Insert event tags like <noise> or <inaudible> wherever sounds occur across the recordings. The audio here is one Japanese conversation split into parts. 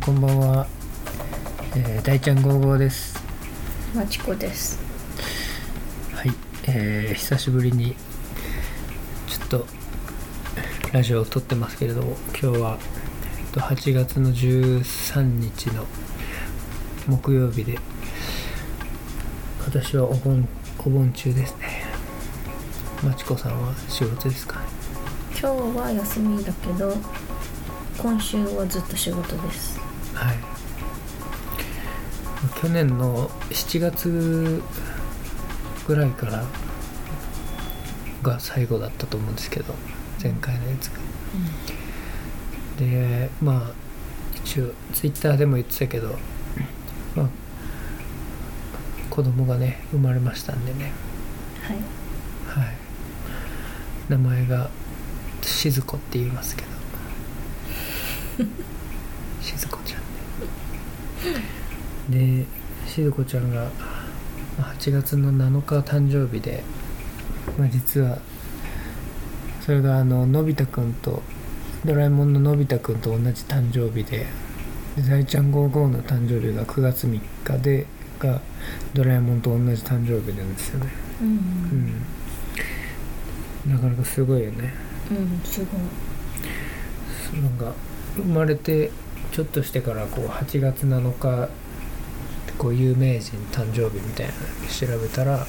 もこんばんは、えー、大ちゃん55です。まちこです。はい、えー、久しぶりにちょっとラジオを撮ってますけれども今日はえっと8月の13日の木曜日で私はお盆お盆中ですね。まちこさんは仕事ですかね？今日は休みだけど今週はずっと仕事です。はい去年の7月ぐらいからが最後だったと思うんですけど前回のやつが。でまあ一応ツイッターでも言ってたけど、まあ、子供がね生まれましたんでね。はい。はい。名前がしず子って言いますけど。<laughs> しず子ちゃんね。でしず子ちゃんがまあ8月の7日誕生日で、まあ、実はそれがあののび太くんとドラえもんののび太くんと同じ誕生日でで大ちゃん55の誕生日が9月3日でがドラえもんと同じ誕生日なんですよね。うんうん。なかなかすごいよね。うんすごい。なんか生まれてちょっとしてからこう8月7日こう有名人誕生日みたいなの調べたらの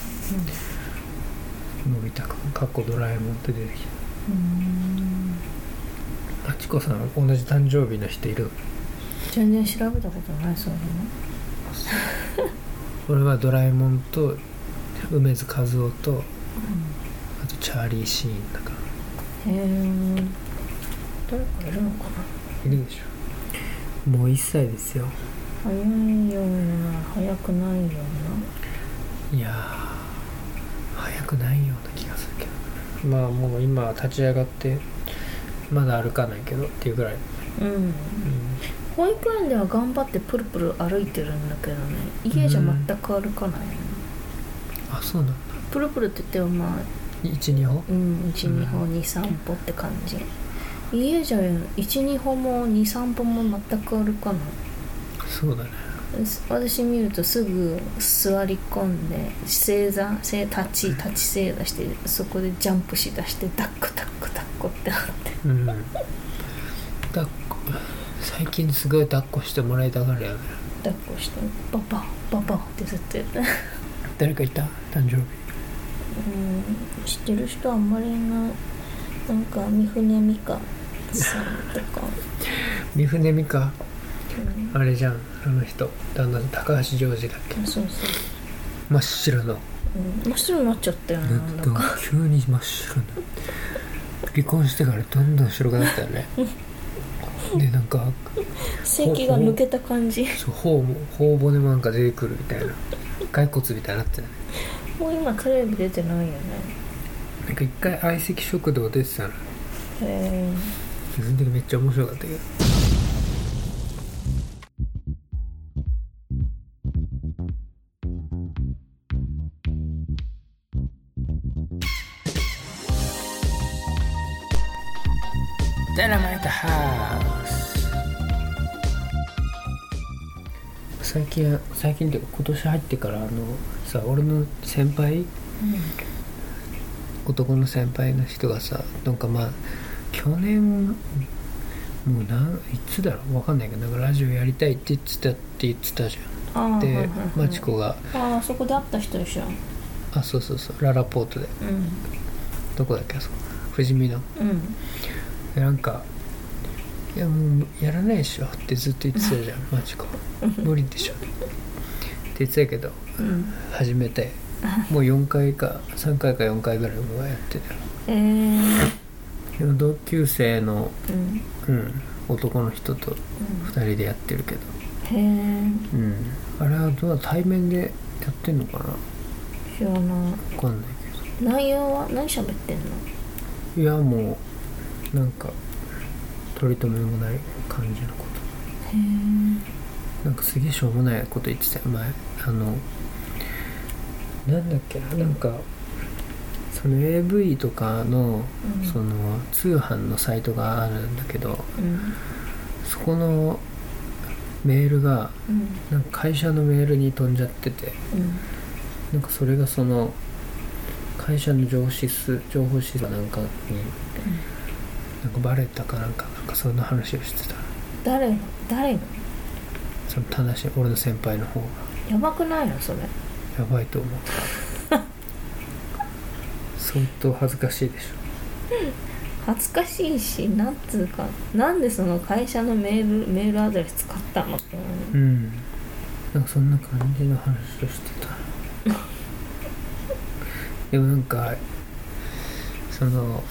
び太くんかっこドラえもんって出てきうんた。あちこさん同じ誕生日の人いる全然調べたことないそういう <laughs> 俺はドラえもんと梅津和夫とのあとチャーリー・シーンだから。へえ誰かいるのかな？いるでしょ。もう1歳ですよ早いような早くないよういやー早くないような気がするけど。まあもう今立ち上がってまだ歩かないけどっていうぐらい、なうん。保育園では頑張ってプルプル歩いてるんだけどね。家じゃ全く歩かないの、あそうなんだ。プルプルって言ってもまあ12歩うん12歩23歩って感じ。家じゃ12歩も23歩も全く歩かないそうだね。私見るとすぐ座り込んで正座正立ち立ち正座してそこでジャンプしだしてダックダックダックってなって。うん。抱っこ最近すごい抱っこしてもらいたがるよね。抱っこしてババババってずっとやって。誰かいた？誕生日。うん。知ってる人あんまりいない。なんか三船美香さんとか、<laughs> 三船美あれじゃんあの人。旦那高橋ジョージだっけ。そうそう、真っ白の。うん、真っ白になっちゃったよななんなんか。か急に真っ白にな離婚してからどんどん白くなったよね。<laughs> でなんか席が抜けた感じ。そう頬も頬骨もなんか出てくるみたいな。骸骨みたいになってたよね。もう今テレビ出てないよね。なんか一回相席食堂出てたの。へえその時めっちゃ面白かったけど近最近っていうか今年入ってからあのさ俺の先輩男の先輩の人がさなんかまあ去年もうなんいつだろう？わかんないけどなんかラジオやりたいって言ってたって言ってたじゃん。でマチコが。ああそこで会った人でしょ。あそうそうそう。ララポートで。うん。どこだっけあそこ。富士見の。うん。でなんか「いやもうやらないでしょ」ってずっと言ってたじゃん。マチコ無理でしょ。って言ってたけどうん。始めて。もう4回か3回か4回ぐらいもうやってたよ。えー、同級生のうん。うん。男の人と2人でやってるけど。へえうん。あれはどうだ対面でやってんのかな？知らない。分かんないけ内容は？何喋ってんの？どいやもうなんか取り留めもない感じのこと。なんかすげえしょうもないこと言ってたよ前。あのなんだっけななんかその AV とかの、うん。その通販のサイトがあるんだけどうん。そこのメールがうん。なんか会社のメールに飛んじゃっててうん。なんかそれがその会社の情報室かなんかになんかバレたかなんかなんかそんな話をしてた。誰の誰のその正しい俺の先輩の方が。やばくないの？それ。やばいと思う。<laughs> 相当恥ずかしいでしょ。恥ずかしいしなんつうかなんでその会社のメールメールアドレス使ったの？ってうん。なんかそんな感じの話をしてた。<laughs> でもなんかその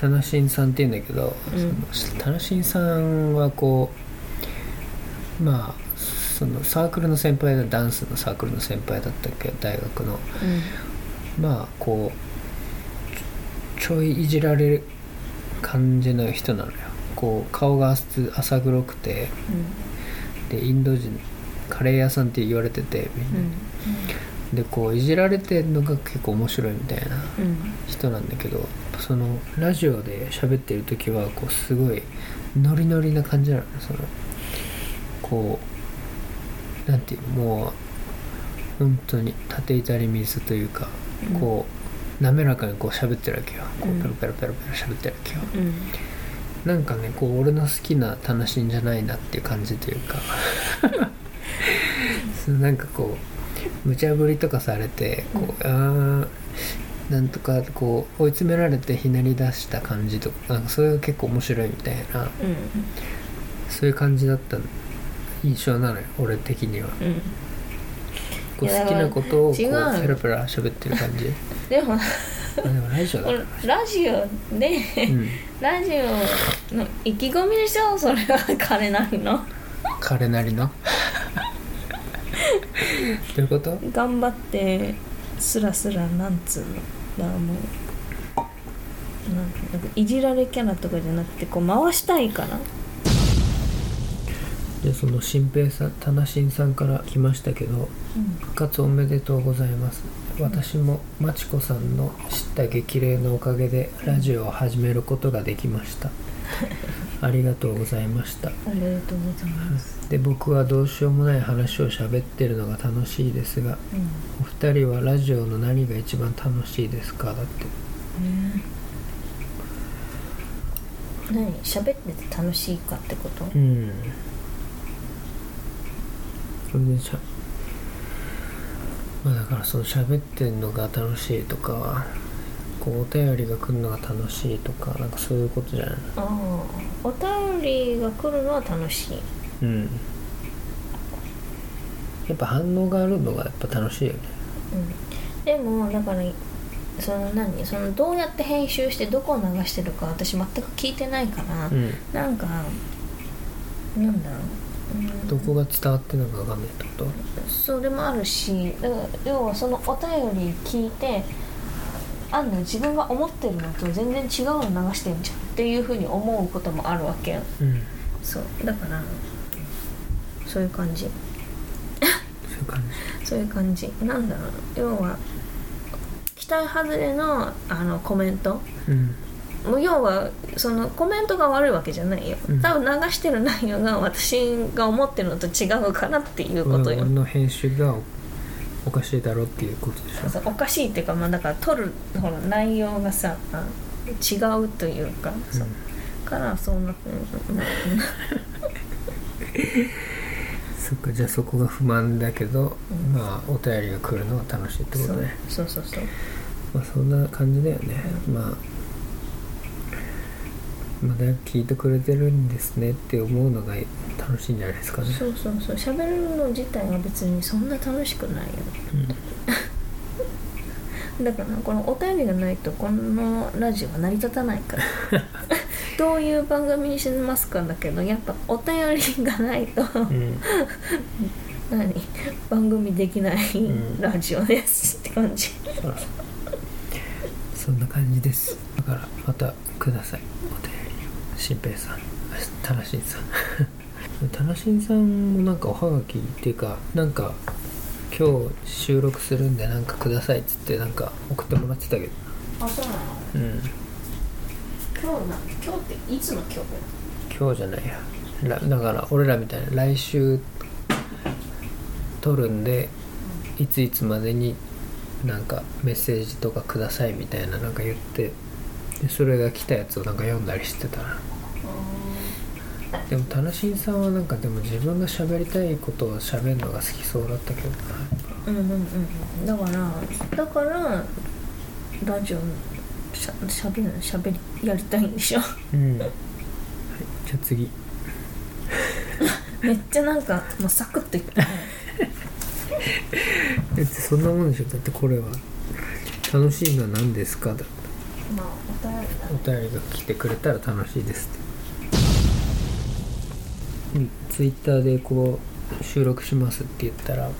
タナシンさんっていうんだけど、うん。そのタナシンさんはこうまあそのサークルの先輩だダンスのサークルの先輩だったっけ大学の。まあこうちょいいじられる感じの人なのよ。こう顔が浅浅黒くてでインド人カレー屋さんって言われててみんな、うんでこういじられてるのが結構面白いみたいな人なんだけどそのラジオで喋ってる時はこうすごいノリノリな感じなの。そのこうなんていうのもう本当に縦板に水というかうん。こう滑らかにこう喋ってるわけよ。こううん。ペロペロペロペロ喋ってるわけよ。うん。なんかねこう俺の好きな楽しいんじゃないなっていう感じというか。<laughs> なんかこう無茶ぶりとかされてこう、あーなんとかこう追い詰められてひねり出した感じとかなんかそれが結構面白いみたいなうん。そういう感じだった印象なのよ俺的には。うん。こう好きなことをこうペラペラ喋ってる感じ。<laughs> でもあでもラジオだ。かラジオでらうん。ラジオの意気込みでしょそれは。<laughs> 彼なりの。彼なりの？<laughs> どういうこと？頑張ってスラスラなんつうのだからもうなんかいじられキャラとかじゃなくてこう回したいから。でその新平さんタナシンさんから来ましたけど復活おめでとうございます。私もまちこさんの知った激励のおかげでラジオを始めることができましたありがとうございました。ありがとうございます、で僕はどうしようもない話を喋ってるのが楽しいですがお二人はラジオの何が一番楽しいですか？だって。うん、何？喋ってて楽しいかってこと？うん。それでしゃまあだからその喋ってんのが楽しいとかこうお便りが来るのが楽しいとかなんかそういうことじゃないああお便りが来るのは楽しい。うん。やっぱ反応があるのがやっぱ楽しいよね。うん。でもだからその何？そのどうやって編集してどこを流してるか私全く聞いてないから、うん。なんかなんだろう、うん、どこが伝わってるのか分かんないってこと？それもあるしだから要はそのお便り聞いてあんの自分が思ってるのと全然違うの流してんじゃんっていうふうに思うこともあるわけよ。うん。そう。だからそういう感じ。そういう感そういう感じ。なんだろう。要は期待外れのあのコメント。じうん。もう要はそのコメントが悪いわけじゃないよ、うん。多分流してる内容が私が思ってるのと違うからっていうことよ。俺の編集がおおかしいだろっていうことでしょ？おかしいっていうか、まあ、だから撮るほら内容がさあ違うというか、そう。からそうなってるそっかじゃあそこが不満だけど、まあお便りが来るのは楽しいってことね。そう。そうそうまあそんな感じだよね、まあまだ聞いてくれてるんですねって思うのが楽しいんじゃないですかね。そうそうそう。喋るの自体は別にそんな楽しくないよだからこのお便りがないとこのラジオは成り立たないから。<laughs> どういう番組にしますかだけどやっぱお便りがないと。うん。何？番組できないんラジオですって感じ。そんな感じです。だからまたください新平さん。たなしんさん。<laughs> たなしんさんもなんかおはがきっていうかなんか今日収録するんでなんかくださいっつってなんか送ってもらってたけど。あそうなの？うん。今日な今日っていつの今日？今日じゃないや。らだから俺らみたいな来週撮るんでいついつまでになんかメッセージとかくださいみたいななんか言ってでそれが来たやつをなんか読んだりしてたなでも楽しんさんはなんかでも自分が喋りたいことを喋るのが好きそうだったけどなうんうんうんだからだからラジオしゃしゃべるしゃべりやりたいんでしょ。うん、はい、じゃあ次。めっちゃなんかもうサクッといったねだってそんなもんでしょ。だってこれは。楽しいのは何ですか？だまあお便りだ。お便りが来てくれたら楽しいですって。うんツイッターでこう収録しますって言ったらうん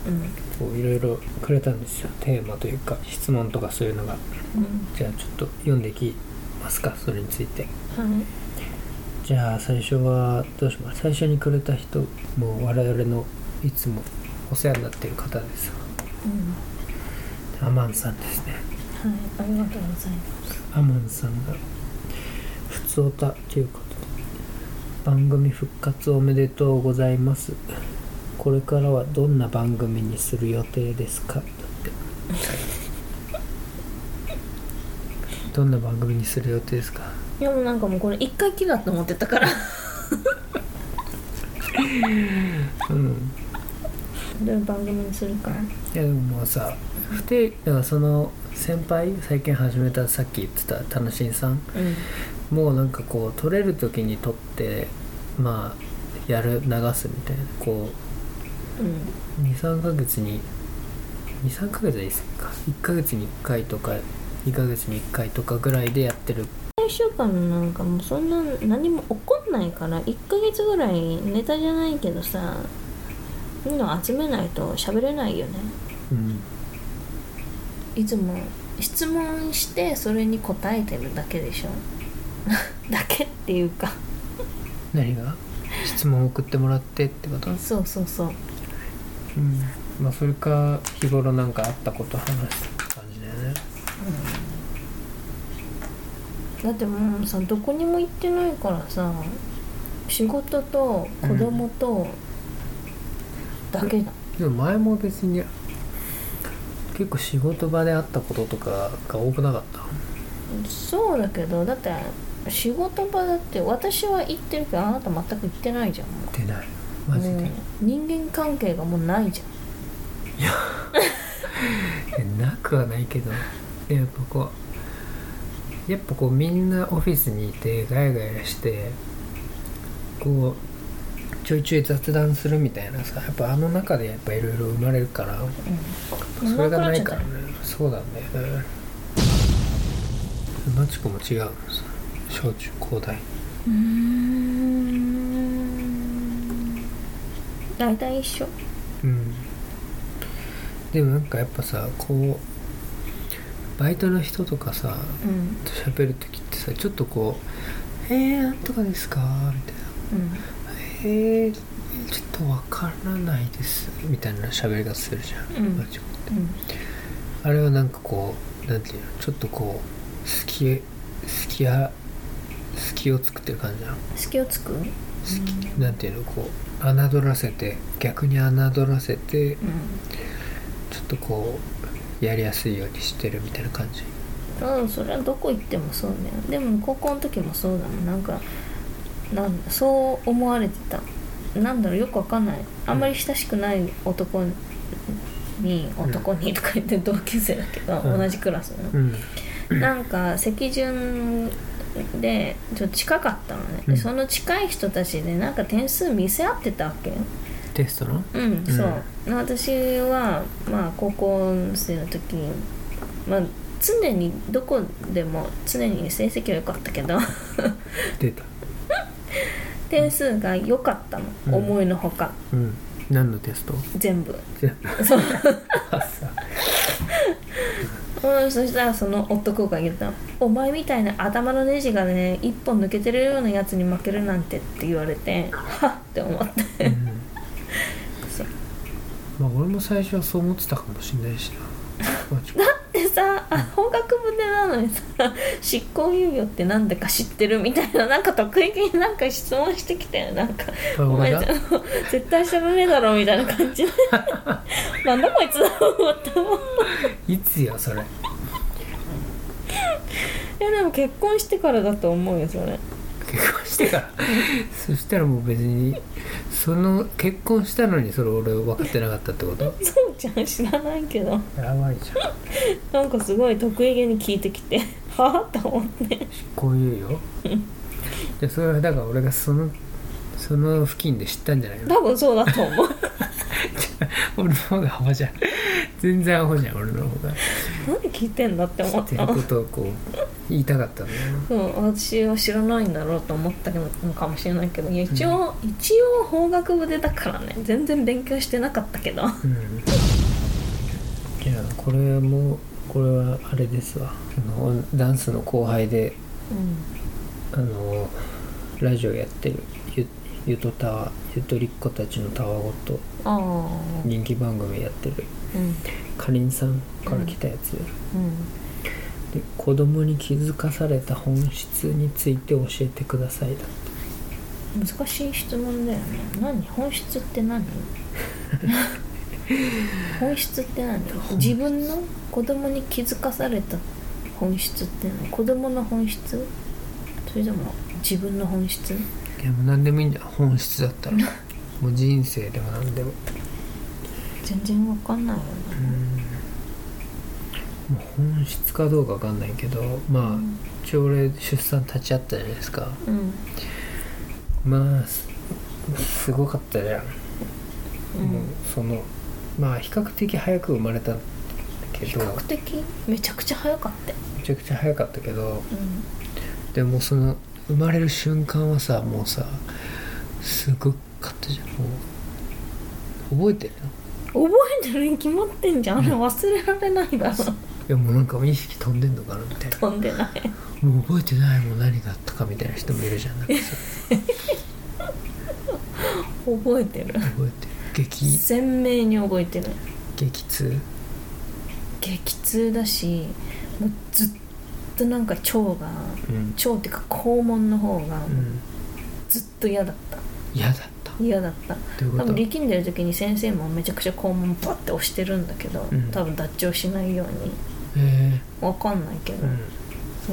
こういろいろくれたんですよ。テーマというか質問とかそういうのが。うん。じゃあちょっと読んできますかそれについて。はい。じゃあ最初はどうします？最初にくれた人もう我々のいつもお世話になっている方です。ようん。アマンさんですね。はいありがとうございます。アマンさんが「ふつおた」ということで番組復活おめでとうございます。これからはどんな番組にする予定ですか？だって。どんな番組にする予定ですか？いやもうなんかもうこれ一回きりだと思ってたから。うん。どういう番組にするかいやでももうさ不定だからその先輩最近始めたさっき言ってたたのしんさん。うん。もうなんかこう撮れる時に撮ってまあやる流すみたいなこうんう23ヶ月に23ヶ月はいいですか？1ヶ月に1回とか2ヶ月に1回とかぐらいでやってる。1週間なんかもうそんな何も起こんないから1ヶ月ぐらいネタじゃないけどさそういうの集めないと喋れないよね。うん。いつも質問してそれに答えてるだけでしょ。<laughs> だけっていうか何が？質問送ってもらってってこと？そうそうそう。うん。まあそれか日頃なんかあったこと話す感じだよね。だってもうさどこにも行ってないからさ仕事と子供とだけだ、でも前も別に結構仕事場であったこととかが多くなかった？そうだけどだって仕事場だって私は行ってるけどあなた全く行ってないじゃん。も出ない。マジで、人間関係がもうないじゃん。えなくはないけど。やっぱこうやっぱこうみんなオフィスにいてガヤガヤしてこうちょいちょい雑談するみたいなさやっぱあの中でやっぱいろいろ生まれるからうんそれがないからね。そうなんだよねマチコも違うのさ小中高大。うーん。大体一緒。うん。でもなんかやっぱさこうバイトの人とかさうん。と喋る時ってさちょっとこう「えー、なんとかですか?」みたいうんな「えー、ちょっとわからないです」みたいな喋り方するじゃん、うん。うん。あれはなんかこうなんていうの？ちょっとこう隙隙や隙を作ってる感じじゃん隙をつく？なんていうの？こう侮らせて逆に侮らせてちょっとこうやりやすいようにしてるみたいな感じ？うんそれはどこ行ってもそうだよ。でも高校の時もそうだもん。なんかなんだそう思われてた。なんだろうよくわかんない。あんまり親しくない男に、うん男にとか言って同級生だけど、うん。同じクラスの、うん。なんか席順でちょっと近かったのね、うん。でその近い人たちでなんか点数見せ合ってたわけよ。テストの？うん、そう。私はまあ高校生の時まあ常にどこでも常に成績は良かったけど。出た。<laughs> 点数が良かったの、うん。思いのほか。うん。何のテスト？全部。全部。そう <laughs> うんそしたらその男が言ったの「お前みたいな頭のネジがね一本抜けてるようなやつに負けるなんて」って言われてはっって思って。うん。まあ俺も最初はそう思ってたかもしれないしな。マジかでささあ法学部でなのにさ執行猶予ってなんだか知ってるみたいななんか得意げになんか質問してきたよ。なんかあお前絶対知らねえだろみたいな感じで。<laughs> なんだこいつ。だと思ってもいつよそれ。いやでも結婚してからだと思うよそれ。結婚してから？<laughs> そしたらもう別にその結婚したのにそれ俺分かってなかったってこと？そ <laughs> うじゃん知らないけど。やばいじゃん。なんかすごい得意げに聞いてきて。<laughs> はあと思って。こういうよ。じゃあそれはだから俺がそのその付近で知ったんじゃないの？多分そうだと思う。俺の方がアホじゃん。全然アホじゃん俺の方が。なんで聞いてんだって思った知ってることをこう言いたかったんだよ。なそう私は知らないんだろうと思ったのかもしれないけどいや一応、一応法学部でだからね。全然勉強してなかったけど。うんこれもこれはあれですわ。あのダンスの後輩であのラジオやってるゆゆとたわゆとりっ子たちのたわごと人気番組やってるうん。かりんさんから来たやつ、うん。で子供に気づかされた本質について教えてくださいだって。難しい質問だよね。何？本質って何？<laughs> 本質って何自分の子供に気づかされた本質って何？子供の本質？それとも自分の本質？いやもう何でもいいんだよ。本質だったら。<laughs> もう人生でも何でも。全然わかんないよねもう本質かどうかわかんないけどまあ一応俺出産立ち会ったじゃないですか。うん。まあすすごかったじゃん、うん。もうそのまあ比較的早く生まれたけ比ど較的？めちゃくちゃ早かったよ。めちゃくちゃ早かったけど。うん。でもその生まれる瞬間はさもうさすごかったじゃん。もう覚えてる？の覚えてるに決まってんじゃん。あれ忘れられないだろ。いやもうなんか意識飛んでんのかなみたいな。飛んでない。もう覚えてないもう何があったかみたいな人もいるじゃん。なんかさ。<laughs> 覚えてる。覚えてる激。鮮明に覚えてる激痛？激痛だしもうずっとなんか腸がうん、腸っていうか肛門の方がうん、ずっと嫌だった。嫌だった。嫌だった。多分力んでる時に先生もめちゃくちゃ肛門パッて押してるんだけど、うん。多分脱腸しないように。え。わかんないけど、そ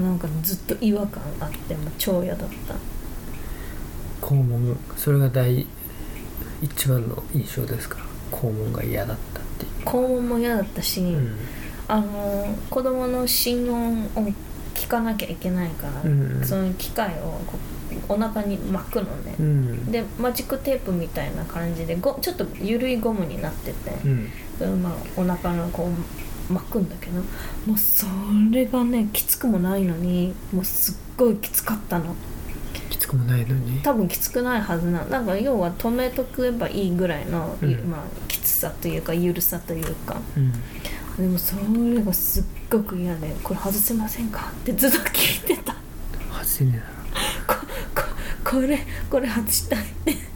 う。なんかずっと違和感があってもう超嫌だった。肛門それが第一番の印象ですか？肛門が嫌だったってい肛門も嫌だったし、う、うん。あの子供の心音を聞かなきゃいけないから、うん。その機械をこうお腹に巻くのね、うん。でマジックテープみたいな感じでごちょっと緩いゴムになってて、うん。まあ、お腹のこう巻くんだけどもうそれがねきつくもないのにもうすっごいきつかったのくもないのに。多分きつくないはずななんか要は止めとけばいいぐらいの、うん。まあ、きつさというか緩さというか。うん。でもそれがすっごく嫌で「これ外せませんか?」ってずっと聞いてた。外せね <laughs> こここれこれ外したいって。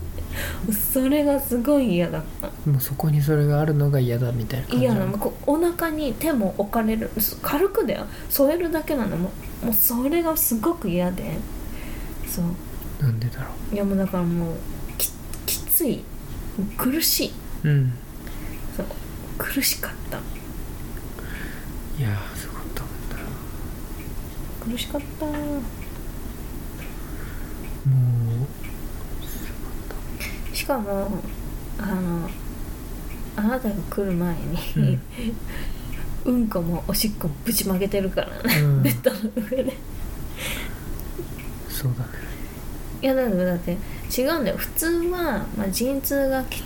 それがすごい嫌だった。もうそこにそれがあるのが嫌だみたいな感じ嫌なの。こうお腹に手も置かれる。そ軽くだよ。添えるだけなの。もうもうそれがすごく嫌で。そうなんでだろいやもうだからもうききつい。苦しい。ううん。そう。苦しかった。いやーすごかったもんだ苦しかった。もしかもあのあなたが来る前に、うん、<laughs> こもおしっこもぶちまけてるからね、うん。<laughs> ベッドの上で。うそうだねいやだってだって違うんだよ。普通は、まあ、陣痛がき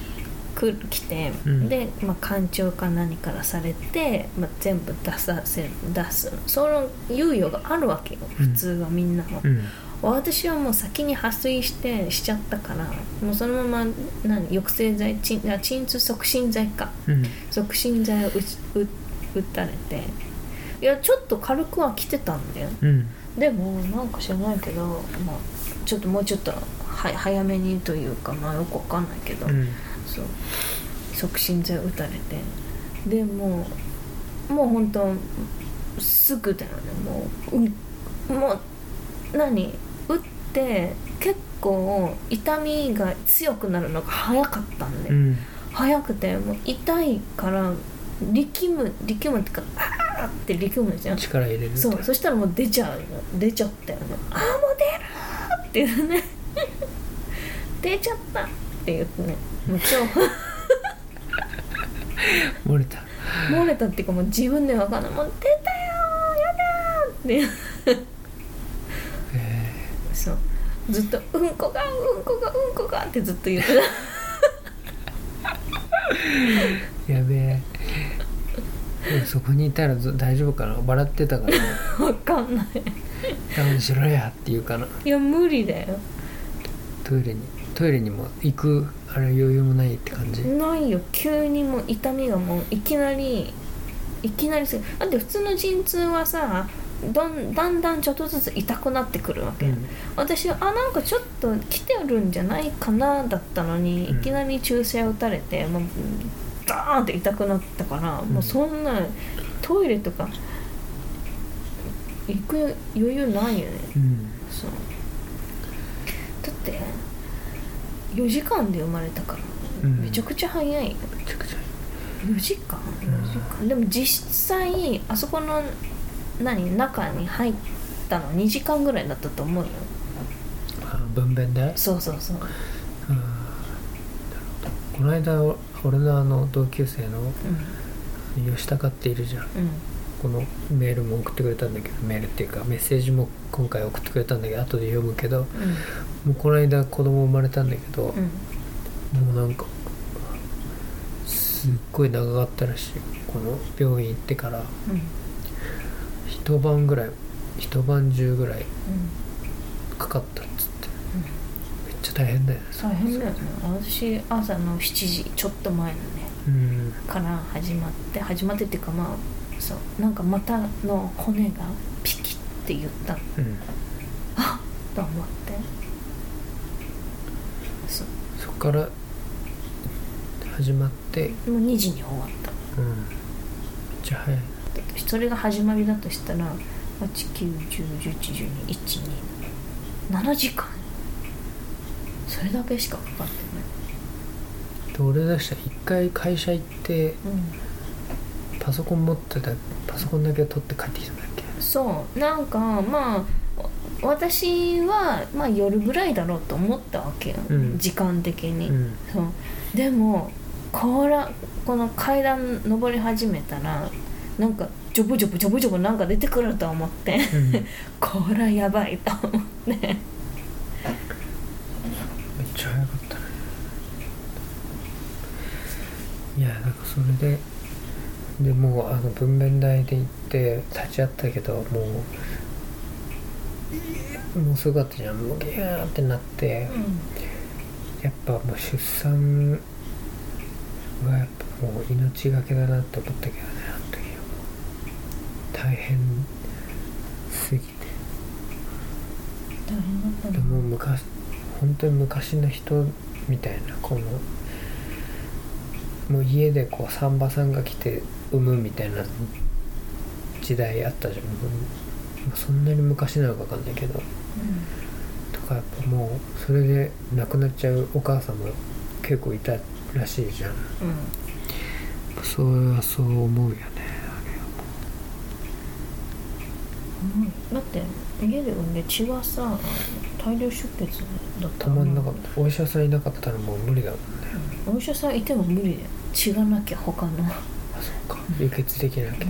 く来て、うん。で、まあ、肝腸か何からされて、まあ、全部出させ出す。その猶予があるわけよ。うん。普通はみんなは、うん。私はもう先に破水してしちゃったから。もうそのまま何？抑制剤？鎮あ鎮痛促進剤か。うん。促進剤を打たれて。いやちょっと軽くは来てたんだよ。うん。でもなんか知らないけど、まあ、ちょっともうちょっとは早めにというかまあよくわかんないけど、うん。そう。促進剤を打たれて。でもうもう本当すぐだよね。もう、うん、もう何？打って結構痛みが強くなるのが早かったんで、うん。早くてもう痛いから力む力むってかあーって力むんですよ力入れるそうそしたらもう出ちゃうよ。出ちゃったよね。ああもうって言うね。出ちゃったって言ってね。もう超漏れた。漏れたっていうかもう自分で分かんない。もう出たよやだーってえそう。ずっと「うんこがうんこがうんこが」ってずっと言ってた。ー、やべえそこにいたらず大丈夫かな？笑ってたから。ね分かんない。我慢しろやって言うかな。いや無理だよ。トイレにトイレにも行くあれ余裕もないって感じ？ないよ。急にもう痛みがもういきなりいきなりする。だって普通の陣痛はさどんだんだんちょっとずつ痛くなってくるわけ、うん。私はあなんかちょっと来てるんじゃないかなだったのに、うん。いきなり注射打たれてもうダーンって痛くなったから、もうそんなトイレとか行く余裕ないよね。うん。そう。だって4時間で生まれたから、うん。めちゃくちゃ早い。よめちゃくちゃ4時間？4時間？でも実際あそこの何中に入ったの2時間ぐらいだったと思うよ。あ分娩で？そうそうそう。この間俺のあの同級生のう吉高っているじゃん。んうん。このメールも送ってくれたんだけどメールっていうかメッセージも今回送ってくれたんだけど後で読むけどもうこの間子供生まれたんだけど、うん。うんもうなんかすっごい長かったらしい。この病院行ってからうん。一晩ぐらい一晩中ぐらいうん。かかったっつっ大変だよね。大変だよね。私朝の7時ちょっと前のねうん。から始まって始まってっていうかまあそうなんか股の骨がピキって言った。うん。あっと思って。そう。そっから始まって。もう2時に終わった。うん。めっちゃ早い。それが始まりだとしたら891011217時間それだけしかかかってで俺出したら一回会社行ってない、パソコン持ってたパソコンだけ取って帰ってきたんだっけ？うん、そう。なんかまあ私は、まあ、夜ぐらいだろうと思ったわけよ、うん。時間的に、うん。そう。でもこらこの階段登り始めたらなんかジョブジョブジョブジョブなんか出てくると思って。うん。<laughs> これはやばいと思ってめっちゃ早かったねいやなんかそれででもうあの分娩台で行って立ち会ったけどもうもうすぐだったじゃん。もうギャーってなってやっぱもう出産はやっぱもう命がけだなって思ったけどねあの時は。もう大変すぎて。大変だったでねも昔本当に昔の人みたいなこのもう家でこう産婆さんが来て産むみたいな時代あったじゃん。そんなに昔なのか分かんないけど。とかやっぱもうそれで亡くなっちゃうお母さんも結構いたらしいじゃん。うん。それはそう思うよねうん。だって家で産んで血がさ大量出血だった止まんなかった。お医者さんいなかったらもう無理だもんね。お医者さんいても無理だよ血がなきゃ他の。あそうか。輸血できなきゃっ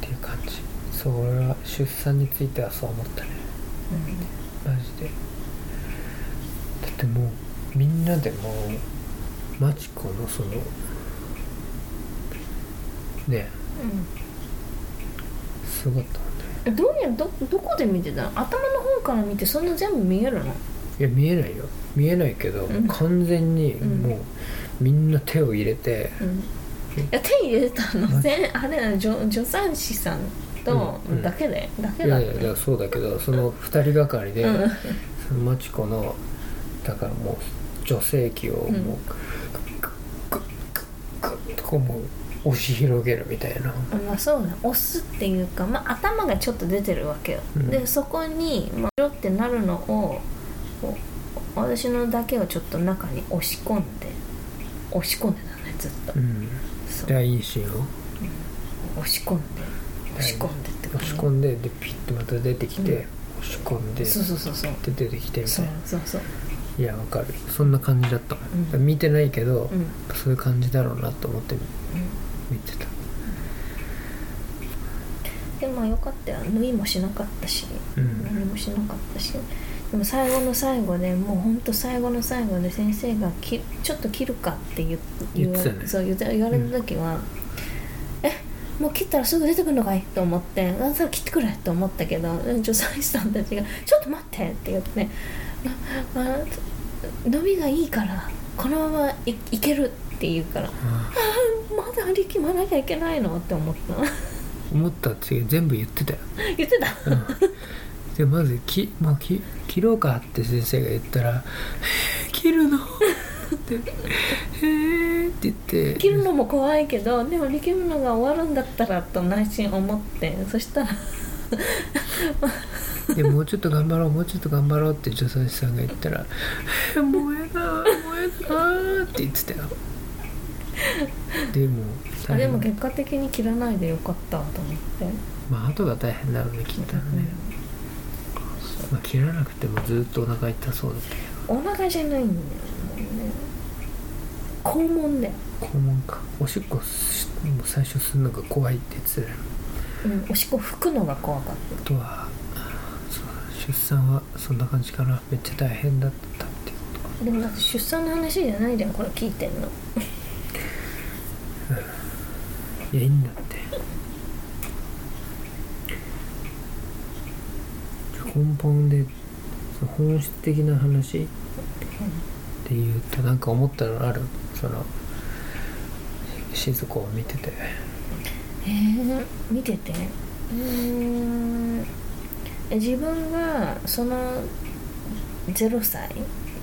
ていう感じ。そう俺は出産についてはそう思ったね。マジで。だってもうみんなでもうマチコのそのね。すごかったもんね。うんどうやどどこで見てたの？頭の方から見てそんな全部見えるの？いや見えないよ。見えないけど、うん。完全にうん。もうみんな手を入れて、うん。いや手入れたの全あ。れだ助助産師さんとうん。うん。だけで、だけいだったやいやいやそうだけどその2人がかりで、うん。そのマチコのだからもう女性器をもう、うんグッグッグッグッとこうもう押し広げるみたいな。まあそうだ。押すっていうか、まあ、頭がちょっと出てるわけよ、うん。でそこにまあってなるのをこう私のだけをちょっと中に押し込んで押し込んでたねずっと、うん。そう。でインシンを押し込んで押し込んでってこと押し込んででピッてまた出てきて、うん。押し込んでそうそうそうそう。で出てきてみたそいうな。そうそういやわかる。そんな感じだった。うん。見てないけど、うん。そういう感じだろうなと思って見てた。でもまあよかったよ。縫いもしなかったし、うん。何もしなかったしでも最後の最後でもうほんと最後の最後で先生がき「ちょっと切るか」って言言わ言ねそう言われた時は「えもう切ったらすぐ出てくるのかい?」と思って「あそれ切ってくれ」と思ったけど助産師さんたちが「ちょっと待って」って言って「ああ伸びがいいからこのままいいける」って言うから「ああまだ力まなきゃいけないの?」って思った。思ったって全部言ってたよ、<laughs> 言ってた？うん、でまずき、まあ、き切ろうかって先生が言ったら「切るの?」って「へえ」って言って。切るのも怖いけどでも力むのが終わるんだったらと内心思って。そしたら <laughs> でもうちょっと頑張ろうもうちょっと頑張ろうって助産師さんが言ったら「えもうやだもうやだ」って言ってたよ。でもあでも結果的に切らないでよかったと思って。まあ後が大変だろうね切ったらね、まあ、切らなくてもずっとお腹痛そうだけお腹じゃないんだよもうね。肛門だよ、ど肛門か。おしっこしもう最初するのが怖いって言ってたよ。うん、おしっこ拭くのが怖かっあとは出産はそんな感じかな。めっちゃ大変だったっていうことでもだって出産の話じゃないじゃんこれ聞いてんの。いやいいんだって根本で本質的な話っていうとなんか思ったのある？その静子を見てて。えー、見てて？うーん。え自分がその0歳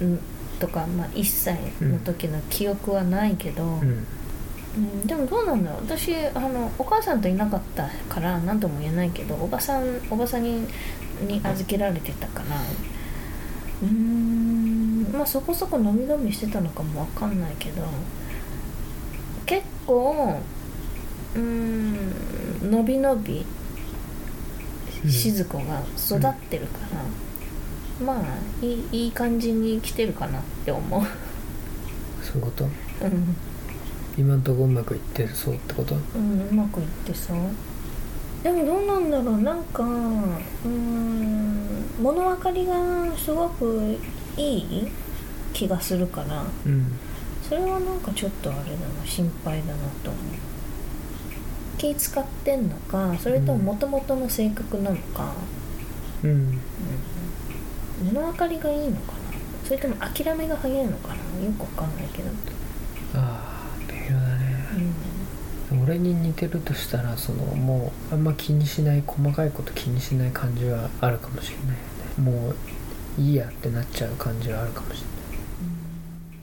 うんとか、まあ、1歳の時の記憶はないけど、うん。うん、でもどうなんだろう？私あのお母さんといなかったから何とも言えないけどおばさんおばさんにに預けられてたから。うーんまあそこそこのみのみしてたのかもわかんないけど。結構うーんのびのびうん。静子が育ってるから、まあいいいい感じに来てるかなって思う。そういうこと？うん。今んとこうまくいってそうってこと？うん、うまくいってそうでもどうなんだろう。なんかうーん物分かりがすごくいい気がするから。うん。それはなんかちょっとあれだな心配だなと思う。気使ってんのかそれとも元々の性格なのか、うん。物分かりがいいのかな。それとも諦めが早いのかな。よくわかんないけど、ああうん、俺に似てるとしたらそのもうあんま気にしない細かいこと気にしない感じはあるかもしれないよね。もういいやってなっちゃう感じはあるかもしれない。